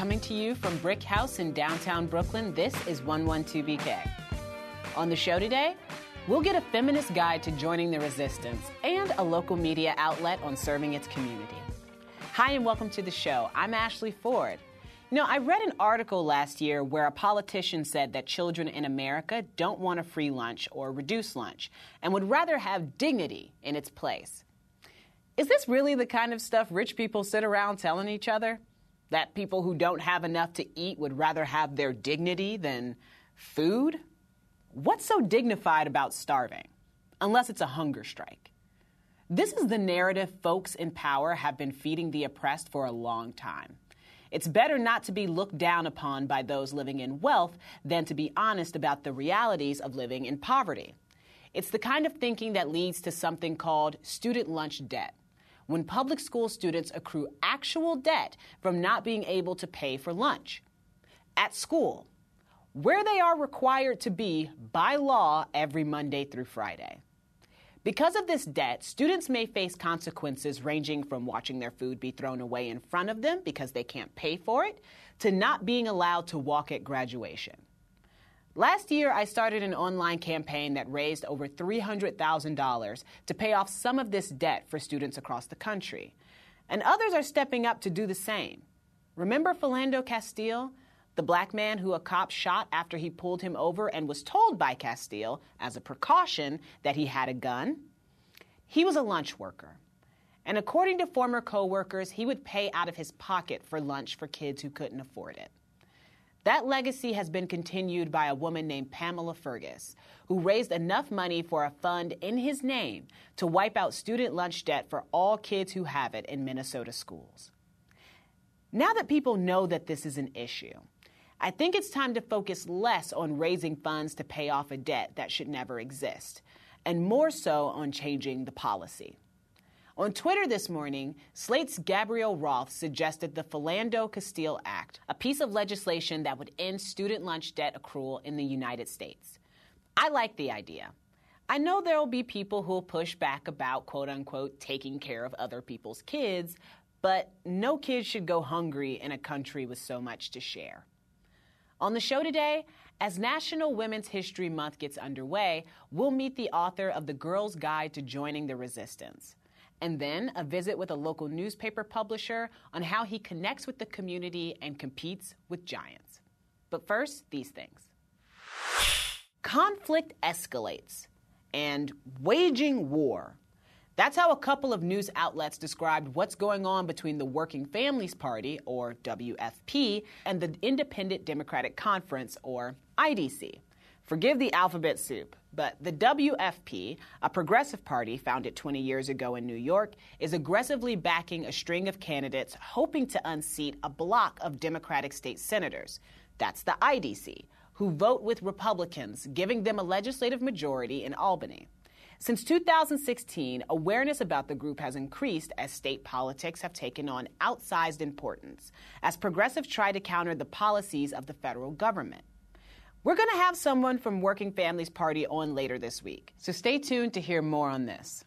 coming to you from BRIC House in downtown Brooklyn. This is 112BK. On the show today, we'll get a feminist guide to joining the resistance and a local media outlet on serving its community. Hi, and welcome to the show. I'm Ashley Ford. You know, I read an article last year where a politician said that children in America don't want a free lunch or reduced lunch and would rather have dignity in its place. Is this really the kind of stuff rich people sit around telling each other? That people who don't have enough to eat would rather have their dignity than food? What's so dignified about starving? Unless it's a hunger strike. This is the narrative folks in power have been feeding the oppressed for a long time. It's better not to be looked down upon by those living in wealth than to be honest about the realities of living in poverty. It's the kind of thinking that leads to something called student lunch debt when public school students accrue actual debt from not being able to pay for lunch. At school, where they are required to be by law every Monday through Friday. Because of this debt, students may face consequences ranging from watching their food be thrown away in front of them because they can't pay for it to not being allowed to walk at graduation. Last year, I started an online campaign that raised over $300,000 to pay off some of this debt for students across the country. And others are stepping up to do the same. Remember Philando Castile, the black man who a cop shot after he pulled him over and was told by Castile, as a precaution, that he had a gun? He was a lunch worker. And according to former coworkers, he would pay out of his pocket for lunch for kids who couldn't afford it. That legacy has been continued by a woman named Pamela Fergus, who raised enough money for a fund in his name to wipe out student lunch debt for all kids who have it in Minnesota schools. Now that people know that this is an issue, I think it's time to focus less on raising funds to pay off a debt that should never exist, and more so on changing the policy. On Twitter this morning, Slate's Gabrielle Roth suggested the Philando Castile Act, a piece of legislation that would end student lunch debt accrual in the United States. I like the idea. I know there will be people who'll push back about quote unquote taking care of other people's kids, but no kid should go hungry in a country with so much to share. On the show today, as National Women's History Month gets underway, we'll meet the author of The Girl's Guide to Joining the Resistance and then a visit with a local newspaper publisher on how he connects with the community and competes with giants. But first, these things. Conflict escalates and waging war. That's how a couple of news outlets described what's going on between the Working Families Party, or WFP, and the Independent Democratic Conference, or IDC. Forgive the alphabet soup. But the WFP, a progressive party founded 20 years ago in New York, is aggressively backing a string of candidates hoping to unseat a block of Democratic state senators. That's the IDC, who vote with Republicans, giving them a legislative majority in Albany. Since 2016, awareness about the group has increased as state politics have taken on outsized importance, as progressives try to counter the policies of the federal government. We're going to have someone from Working Families Party on later this week, so stay tuned to hear more on this.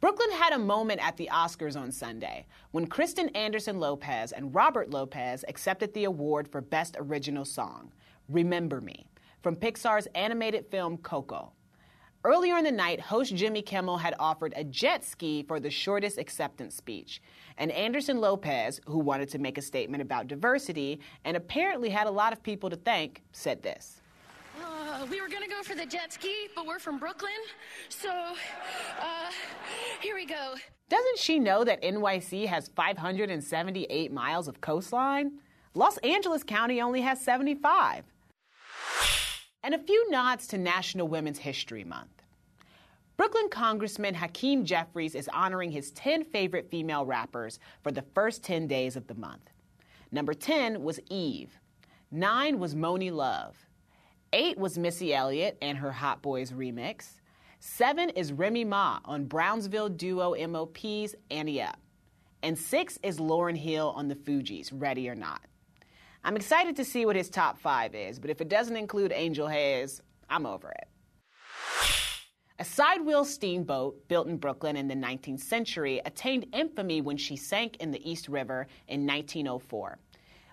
Brooklyn had a moment at the Oscars on Sunday when Kristen Anderson Lopez and Robert Lopez accepted the award for Best Original Song, Remember Me, from Pixar's animated film Coco. Earlier in the night, host Jimmy Kimmel had offered a jet ski for the shortest acceptance speech. And Anderson Lopez, who wanted to make a statement about diversity and apparently had a lot of people to thank, said this. Uh, we were going to go for the jet ski, but we're from Brooklyn. So, uh, here we go. Doesn't she know that NYC has 578 miles of coastline? Los Angeles County only has 75 and a few nods to National Women's History Month. Brooklyn Congressman Hakeem Jeffries is honoring his 10 favorite female rappers for the first 10 days of the month. Number 10 was Eve. 9 was Monie Love. 8 was Missy Elliott and her Hot Boyz remix. 7 is Remy Ma on Brownsville duo MOP's Ante Up. And 6 is Lauryn Hill on the Fugees, Ready or Not. I'm excited to see what his top five is, but if it doesn't include Angel Haze, I'm over it. A sidewheel steamboat built in Brooklyn in the 19th century attained infamy when she sank in the East River in 1904.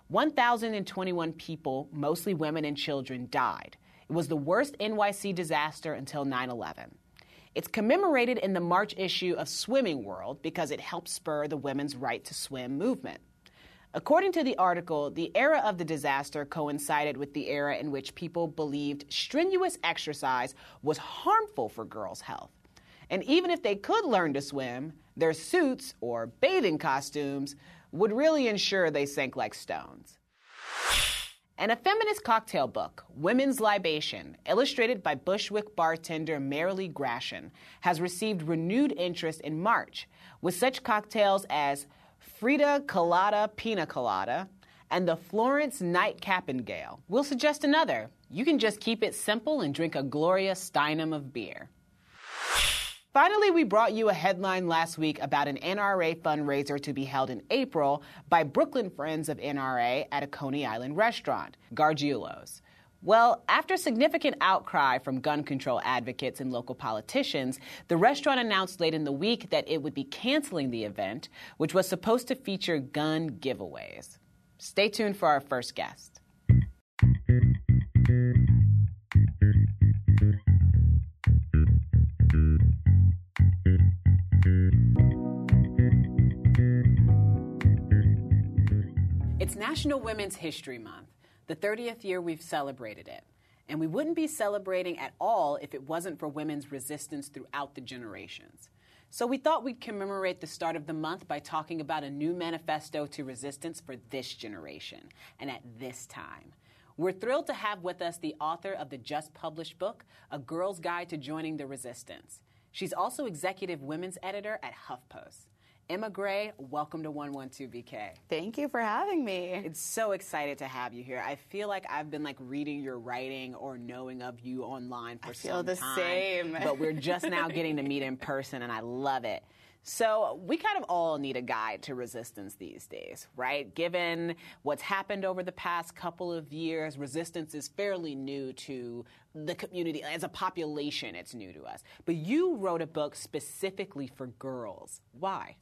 1,021 people, mostly women and children, died. It was the worst NYC disaster until 9 11. It's commemorated in the March issue of Swimming World because it helped spur the women's right to swim movement. According to the article, the era of the disaster coincided with the era in which people believed strenuous exercise was harmful for girls' health. And even if they could learn to swim, their suits or bathing costumes would really ensure they sank like stones. And a feminist cocktail book, Women's Libation, illustrated by Bushwick bartender Marilee Grashan, has received renewed interest in March, with such cocktails as Frida Colada Pina Colada and the Florence Night Capengale. We'll suggest another. You can just keep it simple and drink a Gloria Steinem of beer. Finally, we brought you a headline last week about an NRA fundraiser to be held in April by Brooklyn Friends of NRA at a Coney Island restaurant, Gargiulo's. Well, after significant outcry from gun control advocates and local politicians, the restaurant announced late in the week that it would be canceling the event, which was supposed to feature gun giveaways. Stay tuned for our first guest. It's National Women's History Month, the 30th year we've celebrated it. And we wouldn't be celebrating at all if it wasn't for women's resistance throughout the generations. So we thought we'd commemorate the start of the month by talking about a new manifesto to resistance for this generation and at this time. We're thrilled to have with us the author of the just published book, A Girl's Guide to Joining the Resistance. She's also executive women's editor at HuffPost. Emma Gray, welcome to 112BK. Thank you for having me. It's so excited to have you here. I feel like I've been like reading your writing or knowing of you online for I feel some the time. same. but we're just now getting to meet in person and I love it. So, we kind of all need a guide to resistance these days, right? Given what's happened over the past couple of years, resistance is fairly new to the community. As a population, it's new to us. But you wrote a book specifically for girls. Why?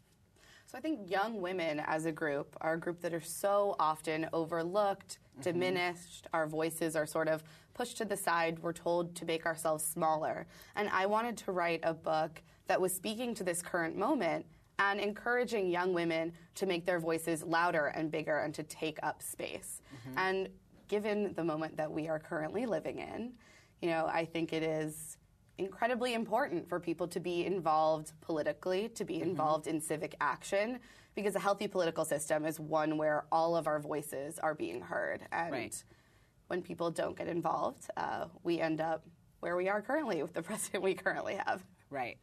So I think young women as a group are a group that are so often overlooked, Mm-hmm. diminished. Our voices are sort of pushed to the side. We're told to make ourselves smaller. And I wanted to write a book that was speaking to this current moment and encouraging young women to make their voices louder and bigger and to take up space. Mm-hmm. And given the moment that we are currently living in, you know, I think it is incredibly important for people to be involved politically, to be Mm-hmm. involved in civic action, because a healthy political system is one where all of our voices are being heard. And Right. when people don't get involved, uh, we end up where we are currently with the president we currently have. Right.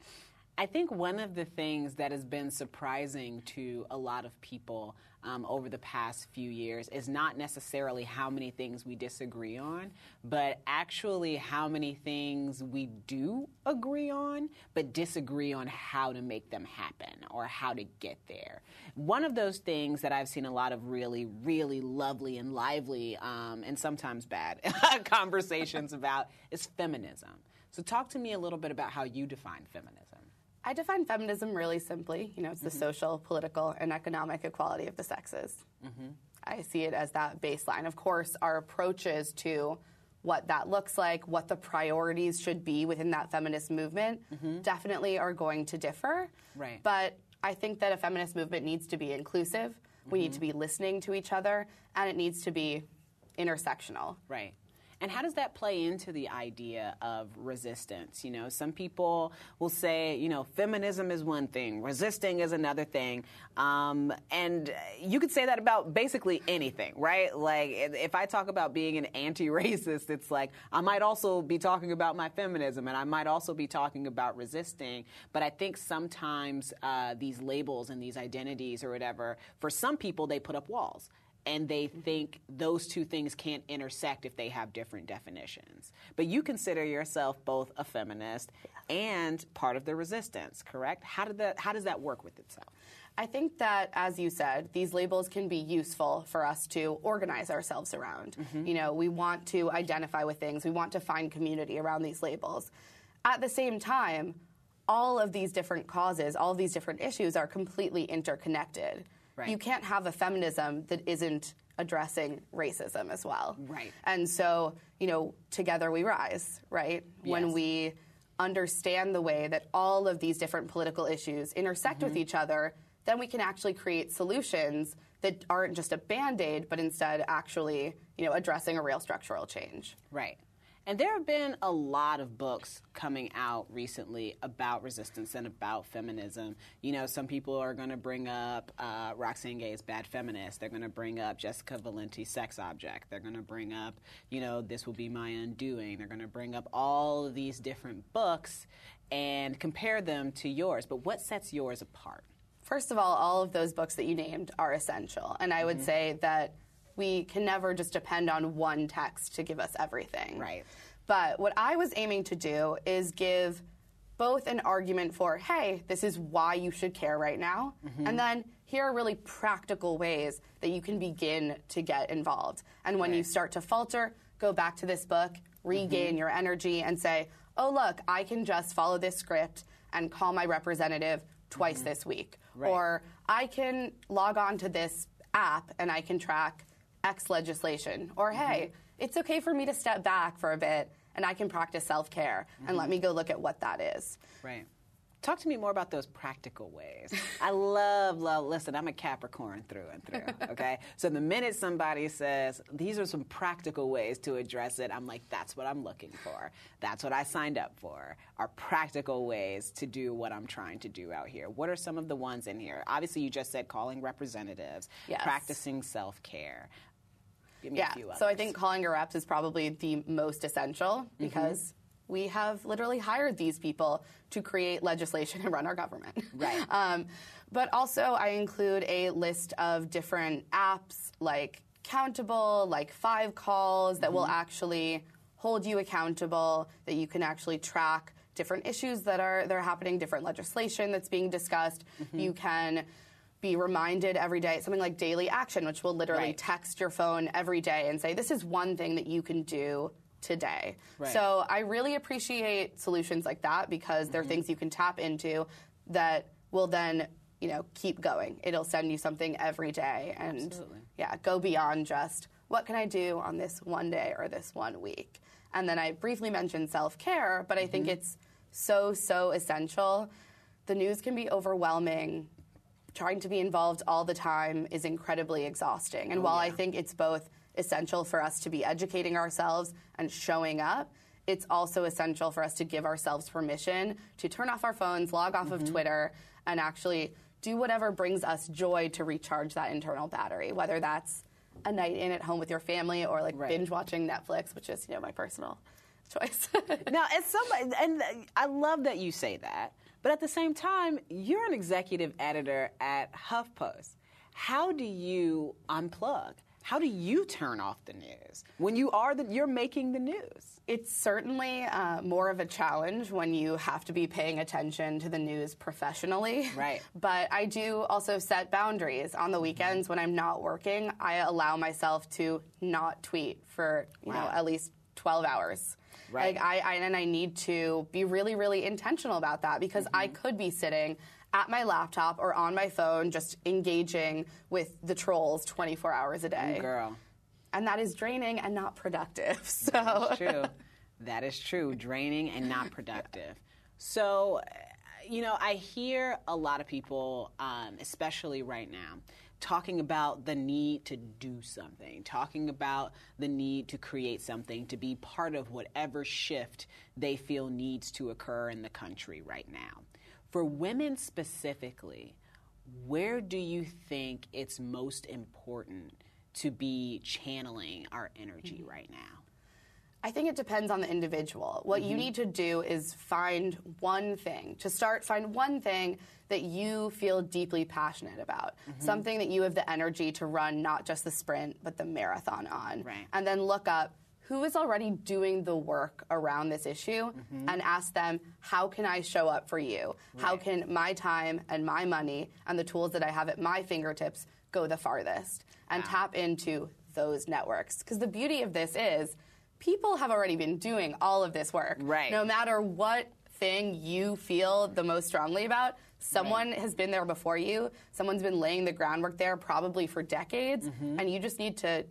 I think one of the things that has been surprising to a lot of people um, over the past few years is not necessarily how many things we disagree on, but actually how many things we do agree on, but disagree on how to make them happen or how to get there. One of those things that I've seen a lot of really, really lovely and lively um, and sometimes bad conversations about is feminism. So, talk to me a little bit about how you define feminism. I define feminism really simply. You know, it's the mm-hmm. social, political, and economic equality of the sexes. Mm-hmm. I see it as that baseline. Of course, our approaches to what that looks like, what the priorities should be within that feminist movement, mm-hmm. definitely are going to differ. Right. But I think that a feminist movement needs to be inclusive. We need to be listening to each other, and it needs to be intersectional. Right. And how does that play into the idea of resistance? You know, some people will say, you know, feminism is one thing, resisting is another thing. Um, and you could say that about basically anything, right? Like, if I talk about being an anti racist, it's like I might also be talking about my feminism and I might also be talking about resisting. But I think sometimes uh, these labels and these identities or whatever, for some people, they put up walls and they mm-hmm. think those two things can't intersect if they have different definitions. But you consider yourself both a feminist and part of the resistance, correct? How did that how does that work with itself? I think that, as you said, these labels can be useful for us to organize ourselves around. Mm-hmm. You know, we want to identify with things, we want to find community around these labels. At the same time, all of these different causes, all of these different issues are completely interconnected. Right. You can't have a feminism that isn't addressing racism as well. Right. And so, you know, together we rise, right? When we understand the way that all of these different political issues intersect with mm-hmm. each other, then we can actually create solutions that aren't just a band-aid, but instead actually, you know, addressing a real structural change. Right. And there have been a lot of books coming out recently about resistance and about feminism. You know, some people are going to bring up uh, Roxane Gay's Bad Feminist. They're going to bring up Jessica Valenti's Sex Object. They're going to bring up, you know, This Will Be My Undoing. They're going to bring up all of these different books and compare them to yours. But what sets yours apart? First of all, all of those books that you named are essential. And I would say that we can never just depend on one text to give us everything. Right. But what I was aiming to do is give both an argument for, hey, this is why you should care right now, mm-hmm. and then here are really practical ways that you can begin to get involved. And when you start to falter, go back to this book, regain mm-hmm. your energy, and say, oh, look, I can just follow this script and call my representative twice mm-hmm. this week. Right. Or I can log on to this app and I can track X legislation. Or mm-hmm. hey, it's okay for me to step back for a bit and I can practice self care and mm-hmm. let me go look at what that is. Right. Talk to me more about those practical ways. I love, love, listen, I'm a Capricorn through and through, okay? so the minute somebody says, these are some practical ways to address it, I'm like, that's what I'm looking for. That's what I signed up for, are practical ways to do what I'm trying to do out here. What are some of the ones in here? Obviously, you just said calling representatives, Yes. practicing self care. Give me Yeah. a few others. So I think calling your reps is probably the most essential mm-hmm. because we have literally hired these people to create legislation and run our government. Right. um, but also, I include a list of different apps like Countable, like Five Calls, that will mm-hmm. actually hold you accountable, that you can actually track different issues that are that are happening, different legislation that's being discussed. Mm-hmm. You can be reminded every day. Something like Daily Action, which will literally Right. text your phone every day and say, "This is one thing that you can do." Today. Right. So I really appreciate solutions like that because they're mm-hmm. things you can tap into that will then, you know, keep going. It'll send you something every day and Absolutely. yeah, go beyond just what can I do on this one day or this one week. And then I briefly mentioned self-care, but I think mm-hmm. it's so so essential. The news can be overwhelming. Trying to be involved all the time is incredibly exhausting. And oh, while I think it's both essential for us to be educating ourselves and showing up, it's also essential for us to give ourselves permission to turn off our phones, log off of mm-hmm. Twitter, and actually do whatever brings us joy to recharge that internal battery, whether that's a night in at home with your family or like Right. binge watching Netflix, which is, you know, my personal choice. now, as somebody, and I love that you say that, but at the same time, you're an executive editor at HuffPost. How do you unplug? How do you turn off the news when you are the, you're making the news? It's certainly uh, more of a challenge when you have to be paying attention to the news professionally. Right. But I do also set boundaries. On the weekends when I'm not working, I allow myself to not tweet for you know at least 12 hours. Right. Like I, I and I need to be really really intentional about that because I Mm-hmm. could be sitting at my laptop or on my phone just engaging with the trolls 24 hours a day. Girl, And that is draining and not productive. So It's true. that is true. Draining and not productive. So, uh, you know, I hear a lot of people, um, especially right now, talking about the need to do something, talking about the need to create something, to be part of whatever shift they feel needs to occur in the country right now. For women specifically, where do you think it's most important to be channeling our energy mm-hmm. right now? I think it depends on the individual. What you mm-hmm. need to do is find one thing. To start, find one thing that you feel deeply passionate about. Mm-hmm. Something that you have the energy to run not just the sprint, but the marathon on. Right. And then look up who is already doing the work around this issue mm-hmm. and ask them, how can I show up for you? How can my time and my money and the tools that I have at my fingertips go the farthest? And Wow. tap into those networks. Because the beauty of this is, people have already been doing all of this work. Right. No matter what thing you feel the most strongly about, Someone right. has been there before you. Someone's been laying the groundwork there probably for decades, mm-hmm. and you just need to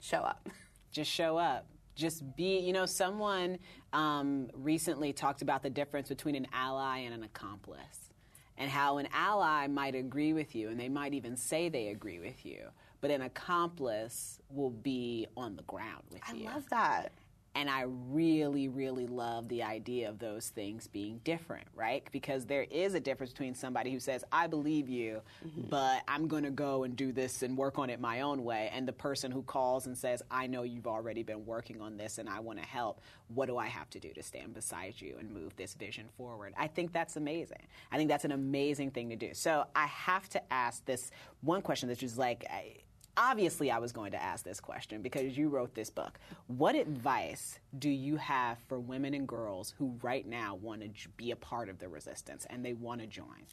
show up. Just show up. Just be, you know, someone um, recently talked about the difference between an ally and an accomplice, and how an ally might agree with you, and they might even say they agree with you, but an accomplice will be on the ground with I you. I love that. And I really, really love the idea of those things being different, right? Because there is a difference between somebody who says, I believe you, mm-hmm. but I'm going to go and do this and work on it my own way, and the person who calls and says, I know you've already been working on this and I want to help. What do I have to do to stand beside you and move this vision forward? I think that's amazing. I think that's an amazing thing to do. So I have to ask this one question that's just like, I, obviously I was going to ask this question because you wrote this book. What advice do you have for women and girls who right now want to be a part of the resistance and they want to join?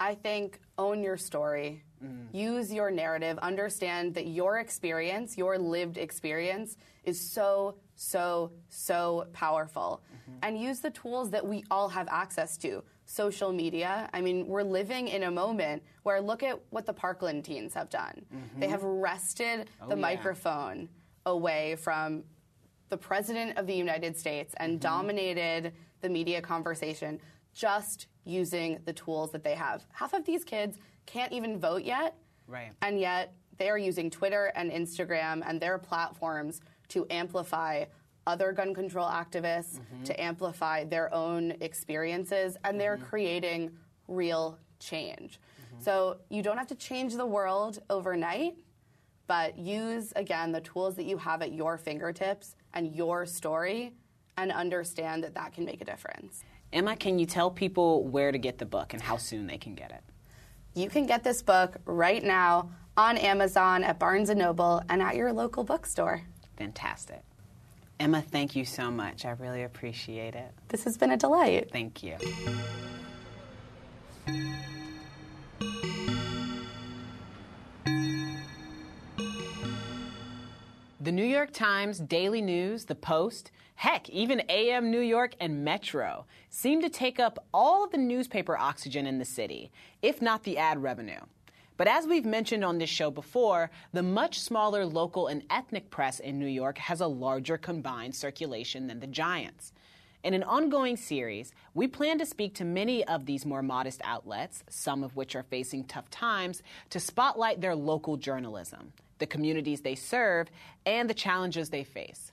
I think own your story, mm. use your narrative, understand that your experience, your lived experience, is so, so, so powerful. Mm-hmm. And use the tools that we all have access to social media. I mean, we're living in a moment where look at what the Parkland teens have done. Mm-hmm. They have wrested oh, the yeah. microphone away from the President of the United States and mm-hmm. dominated the media conversation just using the tools that they have. Half of these kids can't even vote yet. Right. And yet they are using Twitter and Instagram and their platforms to amplify other gun control activists mm-hmm. to amplify their own experiences, and they're mm-hmm. creating real change. Mm-hmm. So you don't have to change the world overnight, but use, again, the tools that you have at your fingertips and your story, and understand that that can make a difference. Emma, can you tell people where to get the book and how soon they can get it? You can get this book right now on Amazon, at Barnes & Noble, and at your local bookstore. Fantastic. Emma, thank you so much. I really appreciate it. This has been a delight. Thank you. The New York Times, Daily News, The Post, heck, even AM New York and Metro seem to take up all of the newspaper oxygen in the city, if not the ad revenue. But as we've mentioned on this show before, the much smaller local and ethnic press in New York has a larger combined circulation than the giants. In an ongoing series, we plan to speak to many of these more modest outlets, some of which are facing tough times, to spotlight their local journalism, the communities they serve, and the challenges they face.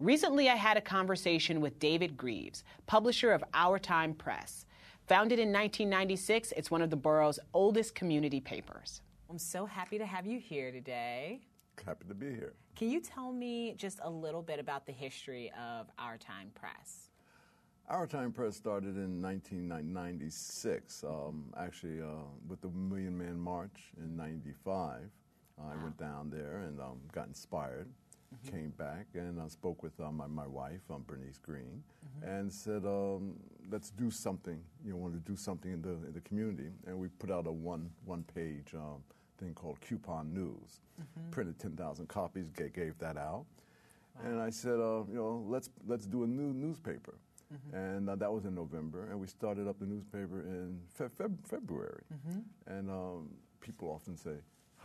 Recently, I had a conversation with David Greaves, publisher of Our Time Press. Founded in 1996, it's one of the borough's oldest community papers. I'm so happy to have you here today. Happy to be here. Can you tell me just a little bit about the history of Our Time Press? Our Time Press started in 1996, um, actually, uh, with the Million Man March in 95. Uh, wow. I went down there and um, got inspired mm-hmm. came back and uh, spoke with uh, my, my wife, um, Bernice Green, mm-hmm. and said, um, let's do something. You know, want to do something in the, in the community. And we put out a one, one page um, thing called Coupon News. Mm-hmm. Printed 10,000 copies, gave, gave that out. Wow. And I said, uh, you know, let's, let's do a new newspaper. Mm-hmm. And uh, that was in November, and we started up the newspaper in fe- Feb- February. Mm-hmm. And um, people often say,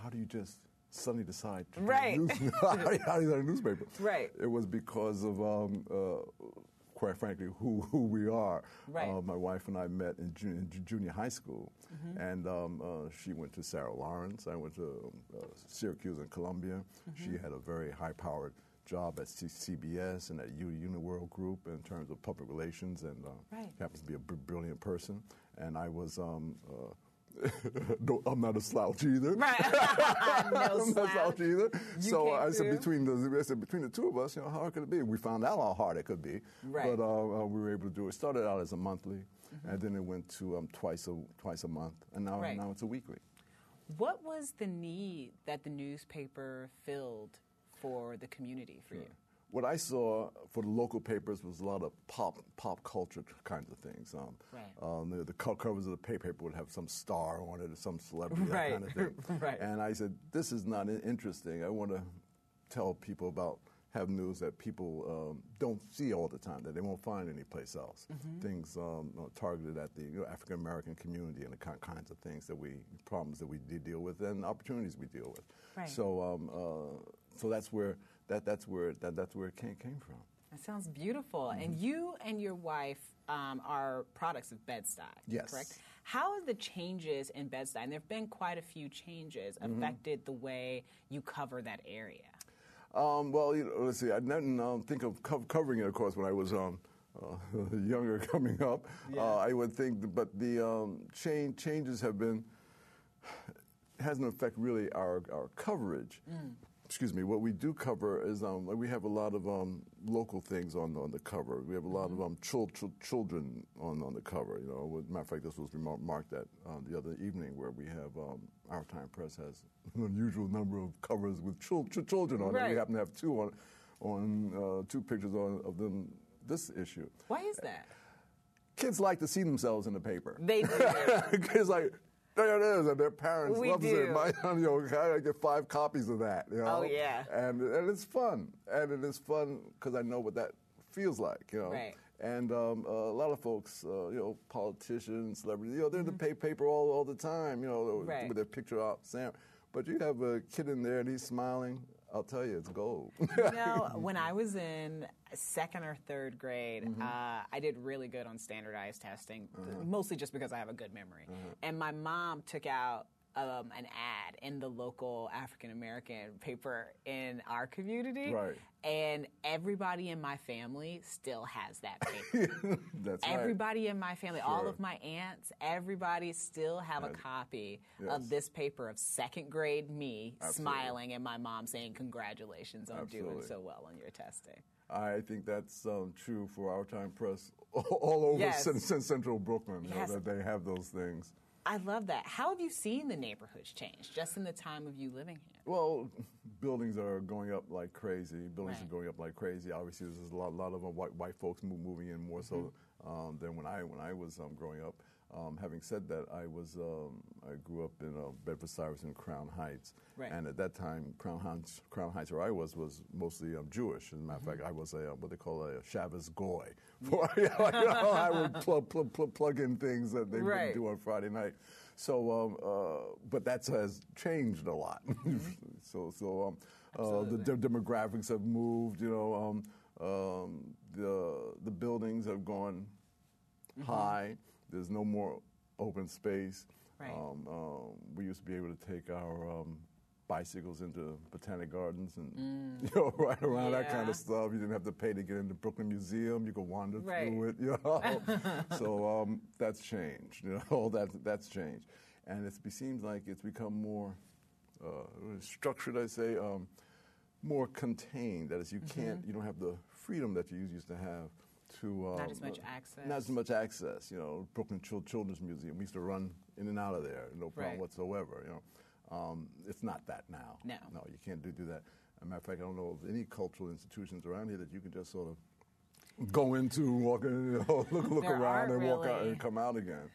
"How do you just suddenly decide to right. do news, how do you a newspaper? Right. It was because of, um, uh, quite frankly, who, who we are. Right. Uh, my wife and I met in, junior, in junior high school, mm-hmm. and um, uh, she went to Sarah Lawrence. I went to uh, Syracuse and Columbia. Mm-hmm. She had a very high-powered job at C- CBS and at U- Uniworld Group in terms of public relations, and uh, right. happens to be a brilliant person. And I was um, uh, no, I'm not a slouch either. Right. no I'm slouch. not a slouch either. You so I said between the I said between the two of us, you know, how hard could it be? We found out how hard it could be. Right. But uh, uh, we were able to do it. it. Started out as a monthly, mm-hmm. and then it went to um, twice a twice a month, and now right. now it's a weekly. What was the need that the newspaper filled for the community for sure. you? What I saw for the local papers was a lot of pop pop culture kinds of things. Um, right. um, the, the, covers of the paper would have some star on it or some celebrity, right. kind of thing. right. And I said, this is not interesting. I want to tell people about have news that people um, don't see all the time, that they won't find anyplace else. Mm-hmm. Things um, targeted at the you know, African American community and the kind, kinds of things that we, problems that we deal with and opportunities we deal with. Right. So, um, uh, so that's where that, that's where that, that's where it came, came from. That sounds beautiful. Mm-hmm. And you and your wife um, are products of Bed-Stuy, Yes. correct? How have the changes in Bed-Stuy, and there have been quite a few changes, Mm-hmm. affected the way you cover that area? Um, well, you know, let's see. I didn't um, think of co- covering it, of course, when I was um, uh, younger coming up. Uh, I would think, but the um, change, changes have been hasn't affected really our, our coverage. Excuse me. What we do cover is um, we have a lot of um, local things on on the cover. We have a lot of um, chil- chil- children on on the cover. You know, as a matter of fact, this was remarked at uh, the other evening where we have um, Our Time Press has an unusual number of covers with chil- chil- children on it. We happen to have two on on uh, two pictures on, of them this issue. Why is that? Kids like to see themselves in the paper. They do. Kids like. There it is, and their parents We love to see do. it. My, you know, I get five copies of that. You know? Oh, yeah. and and it's fun, and it is fun because I know what that feels like. You know, Right. and um, uh, a lot of folks, uh, you know, politicians, celebrities, you know, they're in the pa- paper all, all the time. You know, Mm-hmm. Right. with their picture out, Sam. But you have a kid in there and he's smiling. I'll tell you, it's gold. you know, when I was in second or third grade, Mm-hmm. uh, I did really good on standardized testing, Uh-huh. mostly just because I have a good memory. And my mom took out um, an ad in the local African American paper in our community. Right. And everybody in my family still has that paper. That's right. Everybody in my family, all of my aunts, everybody still have a copy Yes. of this paper of second grade me Absolutely. smiling and my mom saying, Congratulations on doing so well on your testing. I think that's um, true for our time press all over Yes. cen- central Brooklyn. you know, that they have those things. I love that. How have you seen the neighborhoods change just in the time of you living here? Well, buildings are going up like crazy. Buildings Right. are going up like crazy. Obviously, there's a lot, lot of uh, white, white folks moving in more so Mm-hmm. um, than when I when I was um, growing up. Um, having said that, I was um, I grew up in uh, Bedford Stuyvesant, Crown Heights, Right. and at that time, Crown Heights, Crown Heights, where I was, was mostly um, Jewish. As a matter of fact, I was a uh, what they call a Shabbos goy. For, you know, I would plug, plug, plug, plug in things that they Right. wouldn't do on Friday night. So, um, uh, but that has changed a lot. so, so um, uh, the de- demographics have moved. You know, um, um, the the buildings have gone high. There's no more open space. Right. Um, um, we used to be able to take our um, bicycles into botanic gardens and you know ride around that kind Mm. Of stuff. You didn't have to pay to get into Brooklyn Museum. You could wander Right. through it. You know, so um, that's changed. You know, that that's changed, and it seems like it's become more uh, structured. I say um, more contained. That is, you can't. You don't have the freedom that you used to have. To um. Not as much uh, access. Not as much access. You know, Brooklyn Chil- Children's Museum. We used to run in and out of there, no problem Right. whatsoever. You know, um, it's not that now. No. no, you can't do, do that. As a matter of fact, I don't know of any cultural institutions around here that you can just sort of go into, walk, in, you know, look, look around, and walk out and come out again.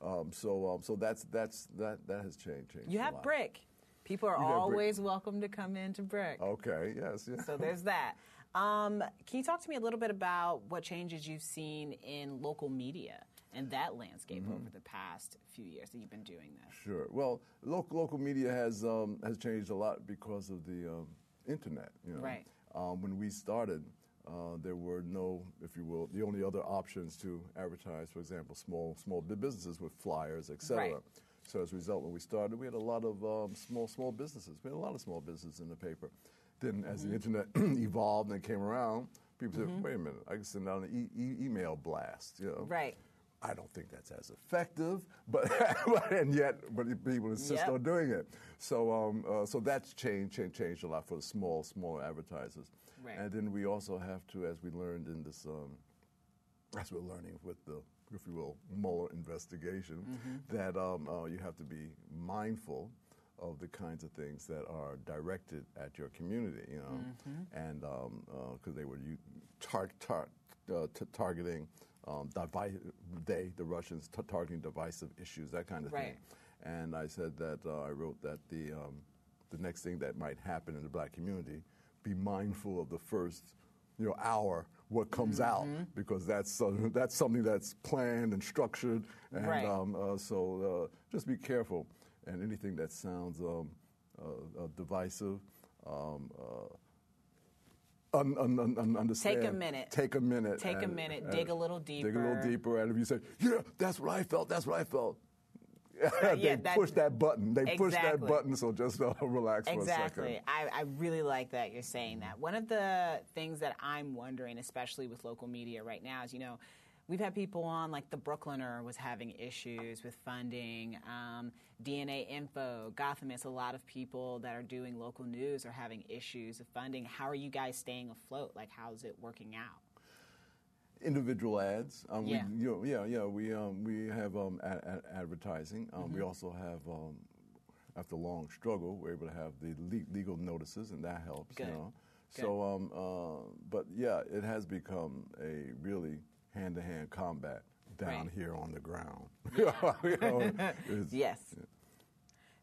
Um, so, um, so that's that's that that has changed. changed You have lot. BRIC. People are You always welcome to come into BRIC. Okay. Yes. yes. So there's that. Um, can you talk to me a little bit about what changes you've seen in local media and that landscape Mm-hmm. over the past few years that you've been doing this? Sure. Well, local local media has um, has changed a lot because of the um, internet. You know? Right. Um, when we started, uh, there were no, if you will, the only other options to advertise, for example, small small businesses with flyers, etc. Right. So as a result, when we started, we had a lot of um, small small businesses. We had a lot of small businesses in the paper. Then, as Mm-hmm. the internet evolved and came around, people said, "Wait a minute, I can send out an e- e- email blast." You know. Right. I don't think that's as effective, but and yet, but people insist Yep. on doing it. So, um, uh, so that's changed, changed, changed a lot for the small, smaller advertisers. Right. And then we also have to, as we learned in this, um, as we're learning with the, if you will, Mueller investigation, Mm-hmm. that um, uh, you have to be mindful of the kinds of things that are directed at your community, you know, Mm-hmm. and because they were u- tar- tar- uh, t- targeting um, they, the Russians, t- targeting divisive issues, that kind of Right. thing. And I said that uh, I wrote that the um, the next thing that might happen in the black community be mindful of the first you know hour what comes out Mm-hmm. because that's uh, that's something that's planned and structured and Right. um, uh, so uh, just be careful and anything that sounds um, uh, uh, divisive. Um, uh, un, un, un, un- understand. minute. Take a minute. Take a minute, and dig a little deeper. Dig a little deeper. and if you say, "Yeah, that's what I felt. That's what I felt," yeah, they that- push that button. They push that button. So just uh, relax for a Exactly. second. I, I really like that you're saying that. One of the things that I'm wondering, especially with local media right now, is you know, we've had people on, like the Brooklyner was having issues with funding, um, DNA Info, Gothamist, a lot of people that are doing local news are having issues of funding. How are you guys staying afloat? Like, how's it working out? individual ads. Um, Yeah. We, you know, yeah, yeah. We um, we have um, a- a- advertising. Um, Mm-hmm. We also have, um, after a long struggle, we're able to have the le- legal notices, and that helps. Good. You know. Good. So, um, uh, but yeah, it has become a really hand-to-hand combat down Right. here on the ground. You know, Yes.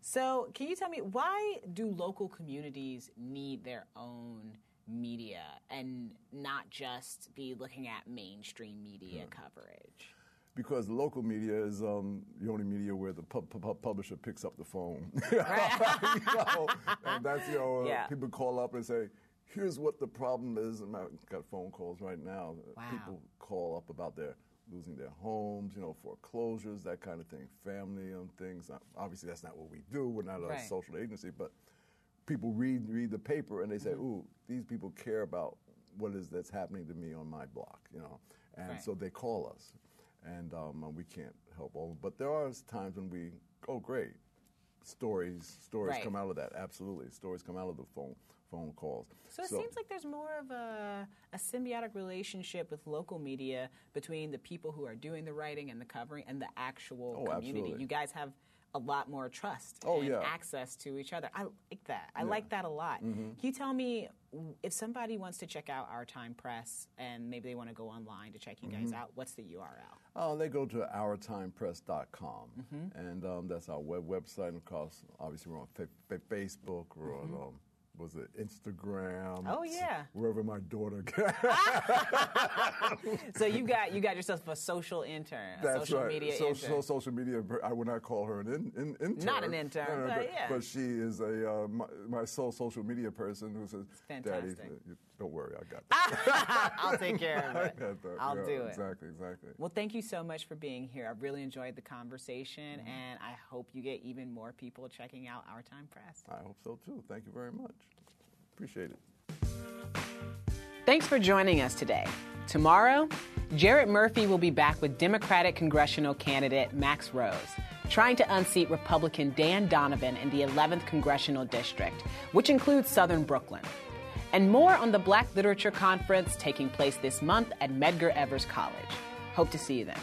So, can you tell me why do local communities need their own media and not just be looking at mainstream media coverage? Because local media is um, the only media where the pub- pub- publisher picks up the phone. you know, and that's, you know, Yeah. people call up and say, here's what the problem is. And I've got phone calls right now. Wow. People call up about their losing their homes, you know, foreclosures, that kind of thing, family and things. Uh, Obviously, that's not what we do. We're not a Right. social agency, but people read read the paper and they say, Mm-hmm. "Ooh, these people care about what is that's happening to me on my block," you know, and Right. so they call us, and um, we can't help all. But there are times when we, oh, great, stories stories Right. come out of that. Absolutely, stories come out of the phone phone calls. So it seems like there's more of a, a symbiotic relationship with local media between the people who are doing the writing and the covering and the actual Oh, community. absolutely. You guys have a lot more trust Oh, and yeah. access to each other. I like that. I like that a lot. Mm-hmm. Can you tell me if somebody wants to check out Our Time Press and maybe they want to go online to check you Mm-hmm. guys out, what's the URL? Uh, they go to ourtimepress.com, Mm-hmm. and um, that's our web website. And of course, obviously, we're on fa- fa- Facebook, we're on, um, was it Instagram? Oh, yeah. Wherever my daughter got so you got you got yourself a social intern, a That's social right. media so, intern. so social media. I would not call her an in, in, intern. Not an intern, No, no, but but, yeah. but she is a uh, my, my sole social media person who says, "Daddy, don't worry, I got that." I'll take care of it. that. I'll Yeah, do it. Exactly, exactly. Well, thank you so much for being here. I really enjoyed the conversation, Mm-hmm. and I hope you get even more people checking out Our Time Press. I hope so too. Thank you very much. Appreciate it. Thanks for joining us today. Tomorrow, Jarrett Murphy will be back with Democratic congressional candidate Max Rose, trying to unseat Republican Dan Donovan in the 11th congressional district, which includes southern Brooklyn. And more on the Black Literature Conference taking place this month at Medgar Evers College. Hope to see you then.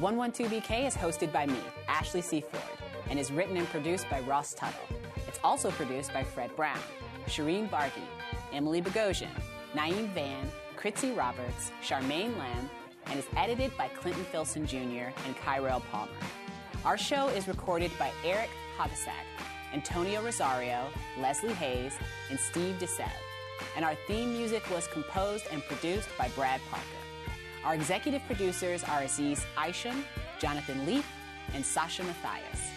112BK is hosted by me, Ashley C. Ford, and is written and produced by Ross Tuttle. It's also produced by Fred Brown, Shireen Bargi, Emily Bogosian, Naeem Van, Kritzy Roberts, Charmaine Lamb, and is edited by Clinton Filson Jr. and Kyrell Palmer. Our show is recorded by Eric Havasak, Antonio Rosario, Leslie Hayes, and Steve DeSev. And our theme music was composed and produced by Brad Parker. Our executive producers are Aziz Aishan, Jonathan Leaf, and Sasha Matthias.